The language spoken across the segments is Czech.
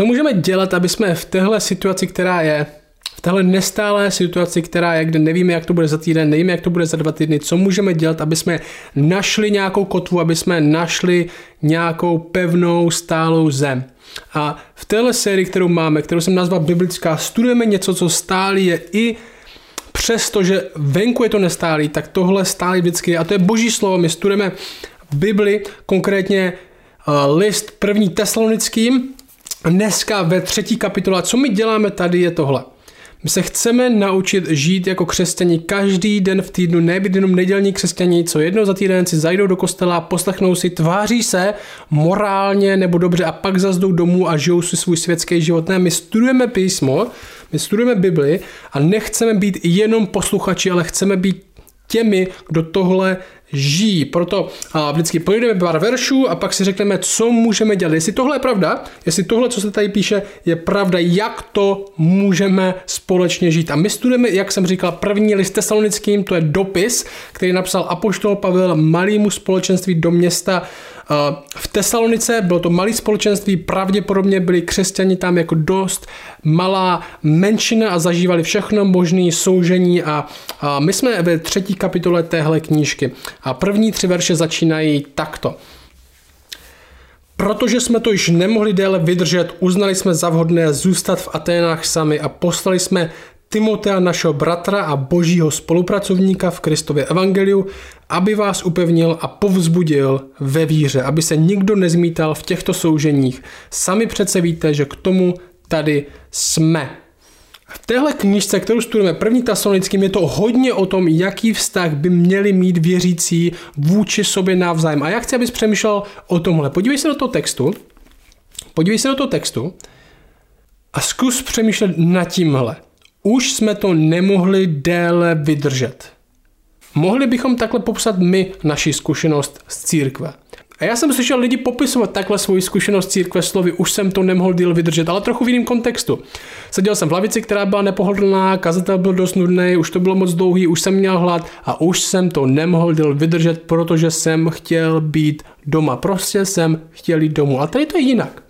Co můžeme dělat, aby jsme v téhle situaci, která je, v téhle nestálé situaci, která je, kde nevíme, jak to bude za týden, nevíme, jak to bude za dva týdny, co můžeme dělat, aby jsme našli nějakou kotvu, aby jsme našli nějakou pevnou, stálou zem. A v téhle sérii, kterou máme, kterou jsem nazval biblická, studujeme něco, co stálý je i přesto, že venku je to nestálý, tak tohle stálý vždycky a to je boží slovo. My studujeme Bibli, konkrétně uh, list první tesalonickým, dneska ve třetí kapitole. Co my děláme tady je tohle. My se chceme naučit žít jako křesťani každý den v týdnu, ne být jenom nedělní křesťani, co jednou za týden si zajdou do kostela, poslechnou si, tváří se morálně nebo dobře a pak zase jdou domů a žijou si svůj světský život. Ne, my studujeme písmo, my studujeme Bibli a nechceme být jenom posluchači, ale chceme být těmi, kdo tohle žijí. Proto a vždycky pojedeme pár veršů a pak si řekneme, co můžeme dělat. Jestli tohle je pravda, jestli tohle, co se tady píše, je pravda, jak to můžeme společně žít. A my studujeme, jak jsem říkal, první list tesalonickým, to je dopis, který napsal apoštol Pavel malému společenství do města v Tesalonice bylo to malé společenství, pravděpodobně byli křesťani tam jako dost malá menšina a zažívali všechno možné soužení a, a my jsme ve třetí kapitole téhle knížky a první tři verše začínají takto. Protože jsme to již nemohli déle vydržet, uznali jsme za vhodné zůstat v Aténách sami a poslali jsme Timotea, našeho bratra a božího spolupracovníka v Kristově evangeliu, aby vás upevnil a povzbudil ve víře, aby se nikdo nezmítal v těchto souženích. Sami přece víte, že k tomu tady jsme. V téhle knižce, kterou studujeme první tasolonickým, je to hodně o tom, jaký vztah by měli mít věřící vůči sobě navzájem. A já chci, abys přemýšlel o tomhle. Podívej se do toho textu. Podívej se do toho textu a zkus přemýšlet nad tímhle. Už jsme to nemohli déle vydržet. Mohli bychom takhle popsat my naši zkušenost z církve. A já jsem slyšel lidi popisovat takhle svoji zkušenost církve slovy, už jsem to nemohl díl vydržet, ale trochu v jiném kontextu. Seděl jsem v lavici, která byla nepohodlná, kazatel byl dost nudný, už to bylo moc dlouhý, už jsem měl hlad a už jsem to nemohl díl vydržet, protože jsem chtěl být doma. Prostě jsem chtěl jít domů. A tady to je jinak.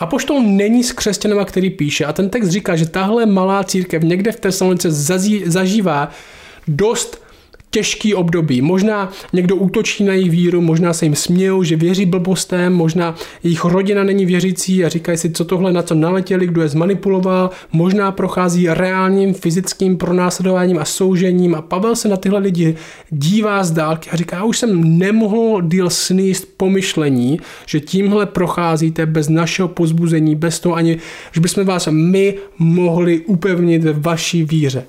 A poštol není s křesťanama, který píše. A ten text říká, že tahle malá církev někde v Tesalonice zažívá dost těžký období. Možná někdo útočí na jejich víru, možná se jim smějou, že věří blbostem, možná jejich rodina není věřící a říkají si, co tohle na co naletěli, kdo je zmanipuloval, možná prochází reálním fyzickým pronásledováním a soužením a Pavel se na tyhle lidi dívá z dálky a říká, já už jsem nemohl díl sníst pomyšlení, že tímhle procházíte bez našeho pozbuzení, bez toho ani, že bychom vás my mohli upevnit ve vaší víře.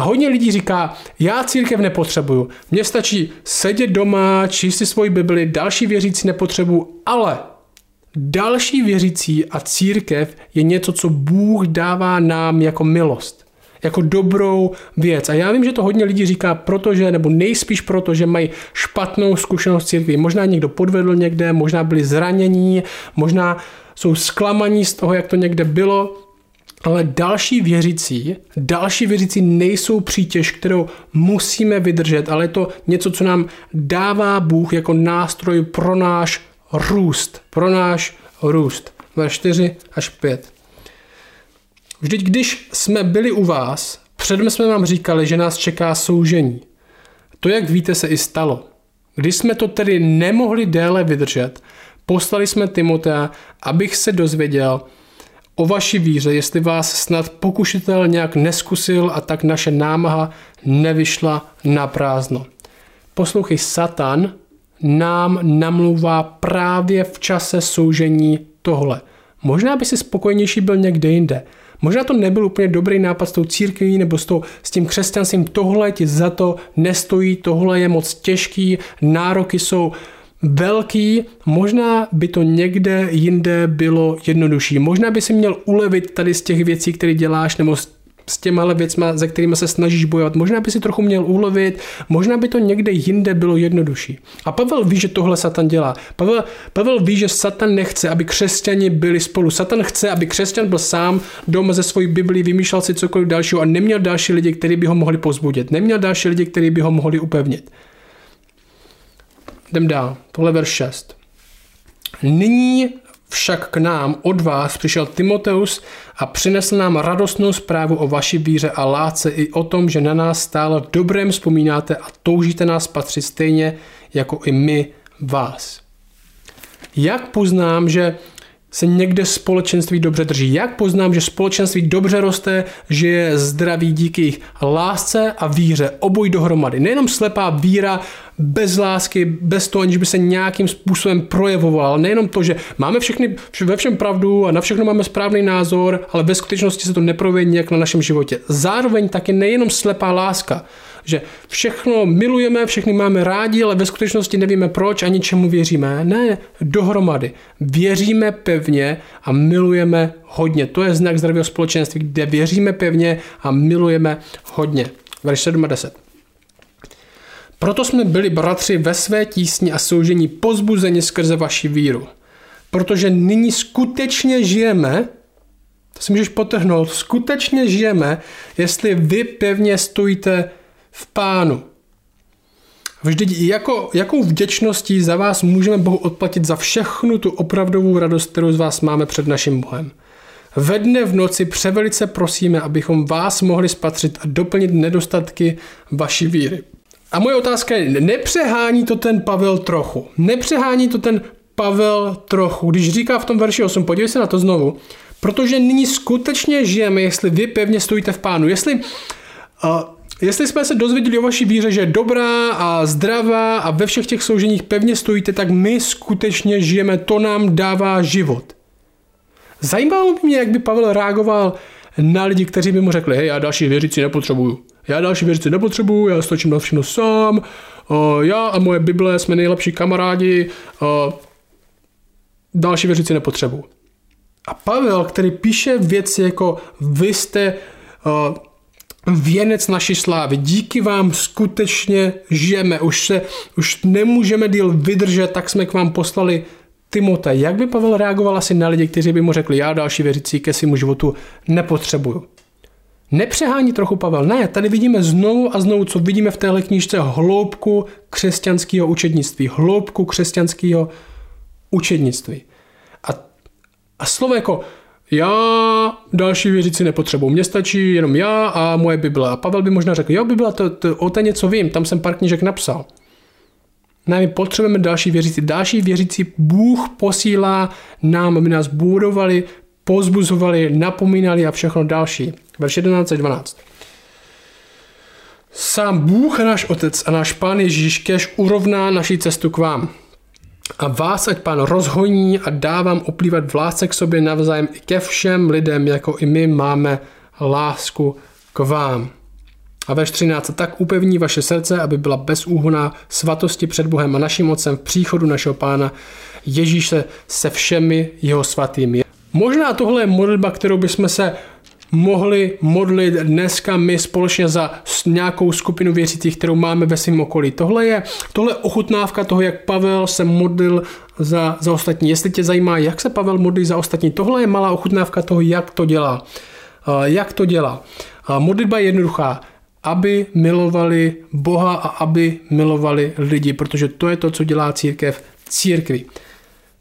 A hodně lidí říká, já církev nepotřebuju, mně stačí sedět doma, číst si svoji Bibli, další věřící nepotřebuju, ale další věřící a církev je něco, co Bůh dává nám jako milost jako dobrou věc. A já vím, že to hodně lidí říká, protože, nebo nejspíš proto, že mají špatnou zkušenost církví. Možná někdo podvedl někde, možná byli zranění, možná jsou zklamaní z toho, jak to někde bylo, ale další věřící, další věřící nejsou přítěž, kterou musíme vydržet, ale je to něco, co nám dává Bůh jako nástroj pro náš růst. Pro náš růst. Verš 4 až 5. Vždyť když jsme byli u vás, předem jsme vám říkali, že nás čeká soužení. To, jak víte, se i stalo. Když jsme to tedy nemohli déle vydržet, poslali jsme Timotea, abych se dozvěděl, o vaší víře, jestli vás snad pokušitel nějak neskusil a tak naše námaha nevyšla na prázdno. Poslouchej, Satan nám namluvá právě v čase soužení tohle. Možná by si spokojnější byl někde jinde. Možná to nebyl úplně dobrý nápad s tou církví nebo s, tou, s tím křesťanstvím. Tohle ti za to nestojí, tohle je moc těžký, nároky jsou velký, možná by to někde jinde bylo jednodušší. Možná by si měl ulevit tady z těch věcí, které děláš, nebo s těma věcma, se kterými se snažíš bojovat. Možná by si trochu měl ulevit, možná by to někde jinde bylo jednodušší. A Pavel ví, že tohle Satan dělá. Pavel, Pavel ví, že Satan nechce, aby křesťani byli spolu. Satan chce, aby křesťan byl sám doma ze svojí Biblii, vymýšlel si cokoliv dalšího a neměl další lidi, kteří by ho mohli pozbudit. Neměl další lidi, kteří by ho mohli upevnit. Jdem dál. Tohle verš 6. Nyní však k nám od vás přišel Timoteus a přinesl nám radostnou zprávu o vaší víře a lásce i o tom, že na nás stále dobrém vzpomínáte a toužíte nás patřit stejně jako i my vás. Jak poznám, že se někde společenství dobře drží. Jak poznám, že společenství dobře roste, že je zdravý díky jejich lásce a víře, oboj dohromady. Nejenom slepá víra bez lásky, bez toho, aniž by se nějakým způsobem projevoval. Nejenom to, že máme všechny, ve všem pravdu a na všechno máme správný názor, ale ve skutečnosti se to neprojeví nějak na našem životě. Zároveň taky nejenom slepá láska, že všechno milujeme, všechny máme rádi, ale ve skutečnosti nevíme proč ani čemu věříme. Ne, dohromady. Věříme pevně a milujeme hodně. To je znak zdravého společenství, kde věříme pevně a milujeme hodně. Verš 7 a 10. Proto jsme byli bratři ve své tísni a soužení pozbuzeni skrze vaši víru. Protože nyní skutečně žijeme, to si můžeš potrhnout, skutečně žijeme, jestli vy pevně stojíte v pánu. Vždyť jako, jakou vděčností za vás můžeme Bohu odplatit za všechnu tu opravdovou radost, kterou z vás máme před naším Bohem. Ve dne v noci převelice prosíme, abychom vás mohli spatřit a doplnit nedostatky vaší víry. A moje otázka je, nepřehání to ten Pavel trochu? Nepřehání to ten Pavel trochu, když říká v tom verši 8, podívej se na to znovu, protože nyní skutečně žijeme, jestli vy pevně stojíte v pánu, jestli uh, Jestli jsme se dozvěděli o vaší víře, že je dobrá a zdravá a ve všech těch souženích pevně stojíte, tak my skutečně žijeme, to nám dává život. Zajímalo by mě, jak by Pavel reagoval na lidi, kteří by mu řekli, hej, já další věřící nepotřebuju. Já další věřící nepotřebuju, já stačím na všechno sám, o, já a moje Bible jsme nejlepší kamarádi, o, další věřící nepotřebuju. A Pavel, který píše věci jako vy jste o, věnec naší slávy. Díky vám skutečně žijeme. Už, se, už nemůžeme díl vydržet, tak jsme k vám poslali Timota. Jak by Pavel reagoval asi na lidi, kteří by mu řekli, já další věřící ke svému životu nepotřebuju. Nepřehání trochu Pavel. Ne, tady vidíme znovu a znovu, co vidíme v téhle knížce, hloubku křesťanského učednictví. Hloubku křesťanského učednictví. A, a slovo jako já další věřící nepotřebuji, mně stačí jenom já a moje Bible. A Pavel by možná řekl, jo, Bible, to, to, o té něco vím, tam jsem pár knížek napsal. Ne, my potřebujeme další věřící. Další věřící Bůh posílá nám, aby nás budovali, pozbuzovali, napomínali a všechno další. Verš 11 12. Sám Bůh, náš Otec a náš Pán Ježíš kež urovná naši cestu k vám a vás ať pán rozhoní a dávám oplývat v lásce k sobě navzájem i ke všem lidem, jako i my máme lásku k vám. A ve 13. Tak upevní vaše srdce, aby byla bezúhoná svatosti před Bohem a naším mocem v příchodu našeho pána Ježíše se všemi jeho svatými. Možná tohle je modlitba, kterou bychom se mohli modlit dneska my společně za nějakou skupinu věřících, kterou máme ve svém okolí. Tohle je, tohle ochutnávka toho, jak Pavel se modlil za, za ostatní. Jestli tě zajímá, jak se Pavel modlí za ostatní, tohle je malá ochutnávka toho, jak to dělá. Jak to dělá. Modlitba je jednoduchá aby milovali Boha a aby milovali lidi, protože to je to, co dělá církev církví.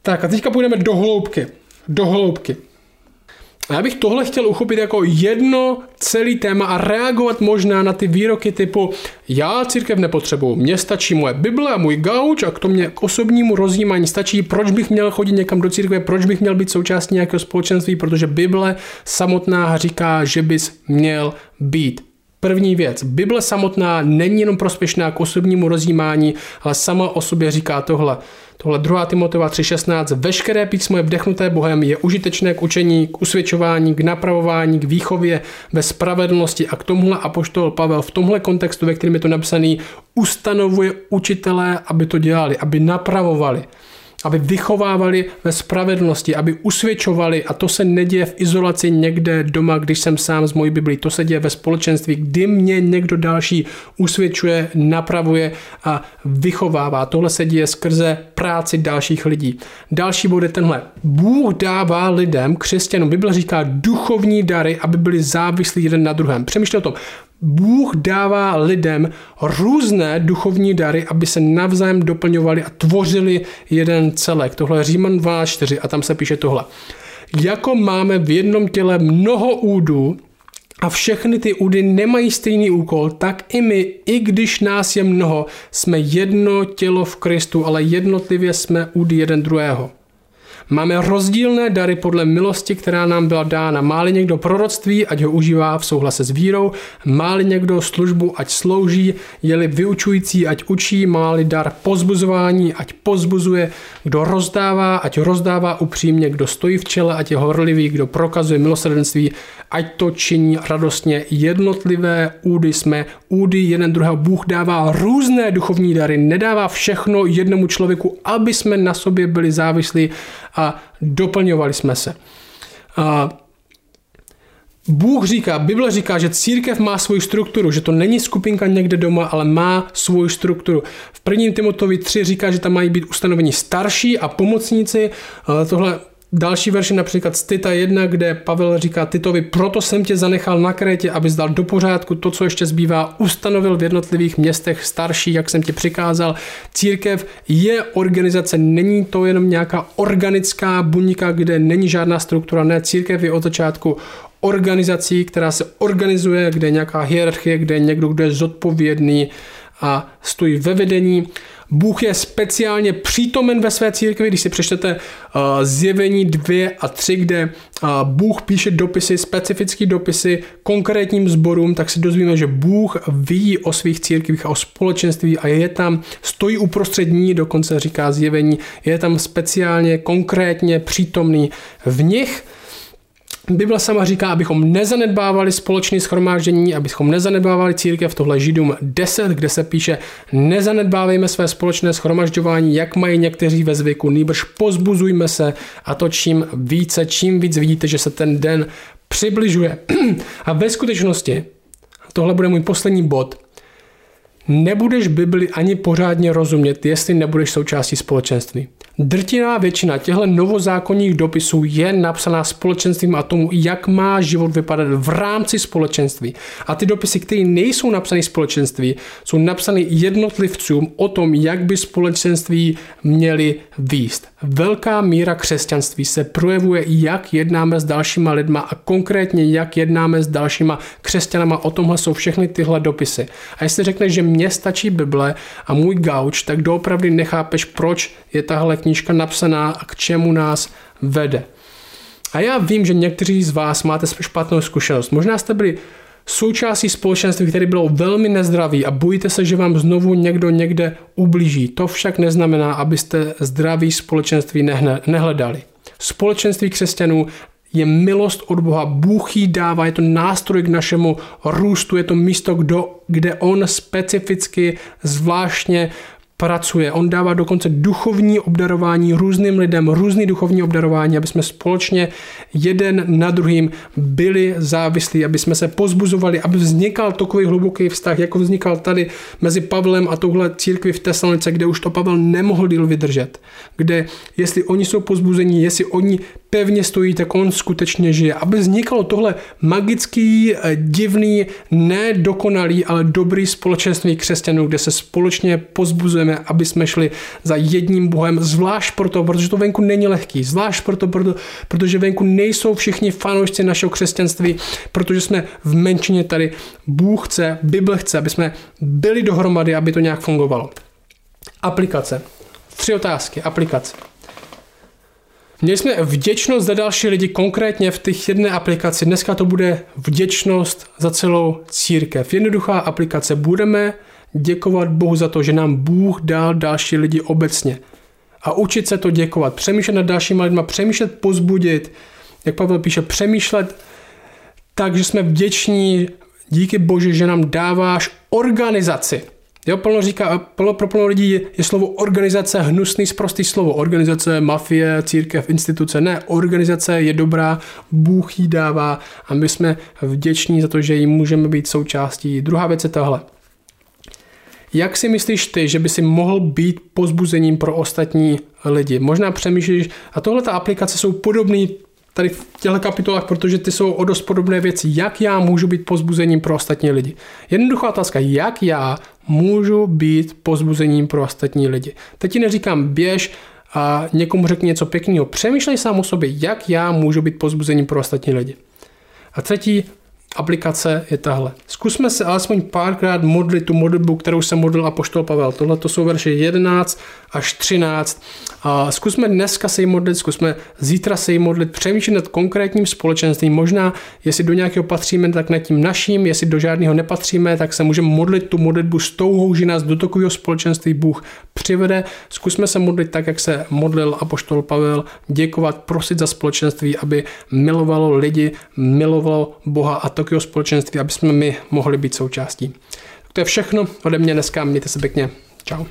Tak a teďka půjdeme do hloubky. Do hloubky. A já bych tohle chtěl uchopit jako jedno celý téma a reagovat možná na ty výroky typu já církev nepotřebuju, mně stačí moje Bible a můj gauč a k tomu k osobnímu rozjímání stačí, proč bych měl chodit někam do církve, proč bych měl být součástí nějakého společenství, protože Bible samotná říká, že bys měl být. První věc. Bible samotná není jenom prospěšná k osobnímu rozjímání, ale sama o sobě říká tohle. Tohle 2. Timotova 3.16. Veškeré písmo je vdechnuté Bohem, je užitečné k učení, k usvědčování, k napravování, k výchově ve spravedlnosti a k tomuhle apoštol Pavel v tomhle kontextu, ve kterém je to napsaný, ustanovuje učitelé, aby to dělali, aby napravovali aby vychovávali ve spravedlnosti, aby usvědčovali a to se neděje v izolaci někde doma, když jsem sám z mojí Biblii, to se děje ve společenství, kdy mě někdo další usvědčuje, napravuje a vychovává. Tohle se děje skrze práci dalších lidí. Další bude tenhle. Bůh dává lidem, křesťanům, Bible říká duchovní dary, aby byli závislí jeden na druhém. Přemýšlej o tom. Bůh dává lidem různé duchovní dary, aby se navzájem doplňovali a tvořili jeden celek. Tohle je Říman 2.4 a tam se píše tohle. Jako máme v jednom těle mnoho údů, a všechny ty údy nemají stejný úkol, tak i my, i když nás je mnoho, jsme jedno tělo v Kristu, ale jednotlivě jsme údy jeden druhého. Máme rozdílné dary podle milosti, která nám byla dána. Máli někdo proroctví, ať ho užívá v souhlase s vírou, máli někdo službu, ať slouží, je-li vyučující, ať učí, máli dar pozbuzování, ať pozbuzuje, kdo rozdává, ať rozdává upřímně, kdo stojí v čele, ať je horlivý, kdo prokazuje milosrdenství, ať to činí radostně. Jednotlivé údy jsme, údy jeden druhého. Bůh dává různé duchovní dary, nedává všechno jednomu člověku, aby jsme na sobě byli závislí a doplňovali jsme se. A Bůh říká, Bible říká, že církev má svoji strukturu, že to není skupinka někde doma, ale má svoji strukturu. V 1. Timotovi 3 říká, že tam mají být ustanoveni starší a pomocníci. Tohle Další verši například z Tita 1, kde Pavel říká Titovi, proto jsem tě zanechal na Krétě, aby dal do pořádku to, co ještě zbývá, ustanovil v jednotlivých městech starší, jak jsem ti přikázal. Církev je organizace, není to jenom nějaká organická buňka, kde není žádná struktura, ne, církev je od začátku organizací, která se organizuje, kde je nějaká hierarchie, kde je někdo, kdo je zodpovědný a stojí ve vedení. Bůh je speciálně přítomen ve své církvi, když si přečtete uh, zjevení 2 a 3, kde uh, Bůh píše dopisy, specifické dopisy konkrétním zborům, tak si dozvíme, že Bůh ví o svých církvích a o společenství a je tam, stojí uprostřed ní, dokonce říká zjevení, je tam speciálně, konkrétně přítomný v nich Bible sama říká, abychom nezanedbávali společné schromáždění, abychom nezanedbávali církev, tohle Židům 10, kde se píše, nezanedbávejme své společné schromažďování, jak mají někteří ve zvyku, nýbrž pozbuzujme se a to čím více, čím víc vidíte, že se ten den přibližuje. A ve skutečnosti, tohle bude můj poslední bod, nebudeš Bibli ani pořádně rozumět, jestli nebudeš součástí společenství. Drtivá většina těchto novozákonních dopisů je napsaná společenstvím a tomu, jak má život vypadat v rámci společenství. A ty dopisy, které nejsou napsané společenství, jsou napsané jednotlivcům o tom, jak by společenství měli výst. Velká míra křesťanství se projevuje, jak jednáme s dalšíma lidma a konkrétně jak jednáme s dalšíma křesťanama. O tomhle jsou všechny tyhle dopisy. A jestli řekneš, že mně stačí Bible a můj gauč, tak doopravdy nechápeš, proč je tahle knížka napsaná a k čemu nás vede. A já vím, že někteří z vás máte špatnou zkušenost. Možná jste byli součástí společenství, které bylo velmi nezdravý a bojíte se, že vám znovu někdo někde ublíží. To však neznamená, abyste zdravý společenství nehledali. Společenství křesťanů je milost od Boha. Bůh jí dává, je to nástroj k našemu růstu, je to místo, kde on specificky, zvláštně pracuje. On dává dokonce duchovní obdarování různým lidem, různý duchovní obdarování, aby jsme společně jeden na druhým byli závislí, aby jsme se pozbuzovali, aby vznikal takový hluboký vztah, jako vznikal tady mezi Pavlem a touhle církvi v Tesalonice, kde už to Pavel nemohl díl vydržet. Kde jestli oni jsou pozbuzení, jestli oni pevně stojí, tak on skutečně žije. Aby vznikalo tohle magický, eh, divný, nedokonalý, ale dobrý společenství křesťanů, kde se společně pozbuzujeme, aby jsme šli za jedním Bohem, zvlášť proto, protože to venku není lehký, zvlášť proto, proto protože venku nejsou všichni fanoušci našeho křesťanství, protože jsme v menšině tady. Bůh chce, Bible chce, aby jsme byli dohromady, aby to nějak fungovalo. Aplikace. Tři otázky. Aplikace. Měli jsme vděčnost za další lidi, konkrétně v těch jedné aplikaci. Dneska to bude vděčnost za celou církev. Jednoduchá aplikace. Budeme děkovat Bohu za to, že nám Bůh dal další lidi obecně. A učit se to děkovat. Přemýšlet nad dalšíma lidma, přemýšlet, pozbudit. Jak Pavel píše, přemýšlet tak, že jsme vděční díky Bože, že nám dáváš organizaci. Jo, plno říká, plno, pro plno lidí je, je slovo organizace hnusný, zprostý slovo. Organizace, mafie, církev, instituce. Ne, organizace je dobrá, Bůh jí dává a my jsme vděční za to, že jí můžeme být součástí. Druhá věc je tahle. Jak si myslíš ty, že by si mohl být pozbuzením pro ostatní lidi? Možná přemýšlíš, a tohle ta aplikace jsou podobné tady v těchto kapitolách, protože ty jsou o dost podobné věci. Jak já můžu být pozbuzením pro ostatní lidi? Jednoduchá otázka, jak já můžu být pozbuzením pro ostatní lidi? Teď ti neříkám běž a někomu řekni něco pěkného. Přemýšlej sám o sobě, jak já můžu být pozbuzením pro ostatní lidi. A třetí, aplikace je tahle. Zkusme se alespoň párkrát modlit tu modlitbu, kterou se modlil apoštol Pavel. Tohle to jsou verše 11 až 13. A zkusme dneska se jí modlit, zkusme zítra se jí modlit, přemýšlet nad konkrétním společenstvím. Možná, jestli do nějakého patříme, tak nad tím naším, jestli do žádného nepatříme, tak se můžeme modlit tu modlitbu s touhou, že nás do takového společenství Bůh přivede. Zkusme se modlit tak, jak se modlil apoštol Pavel, děkovat, prosit za společenství, aby milovalo lidi, milovalo Boha a takového společenství, aby jsme my mohli být součástí. To je všechno ode mě dneska, mějte se pěkně. Čau.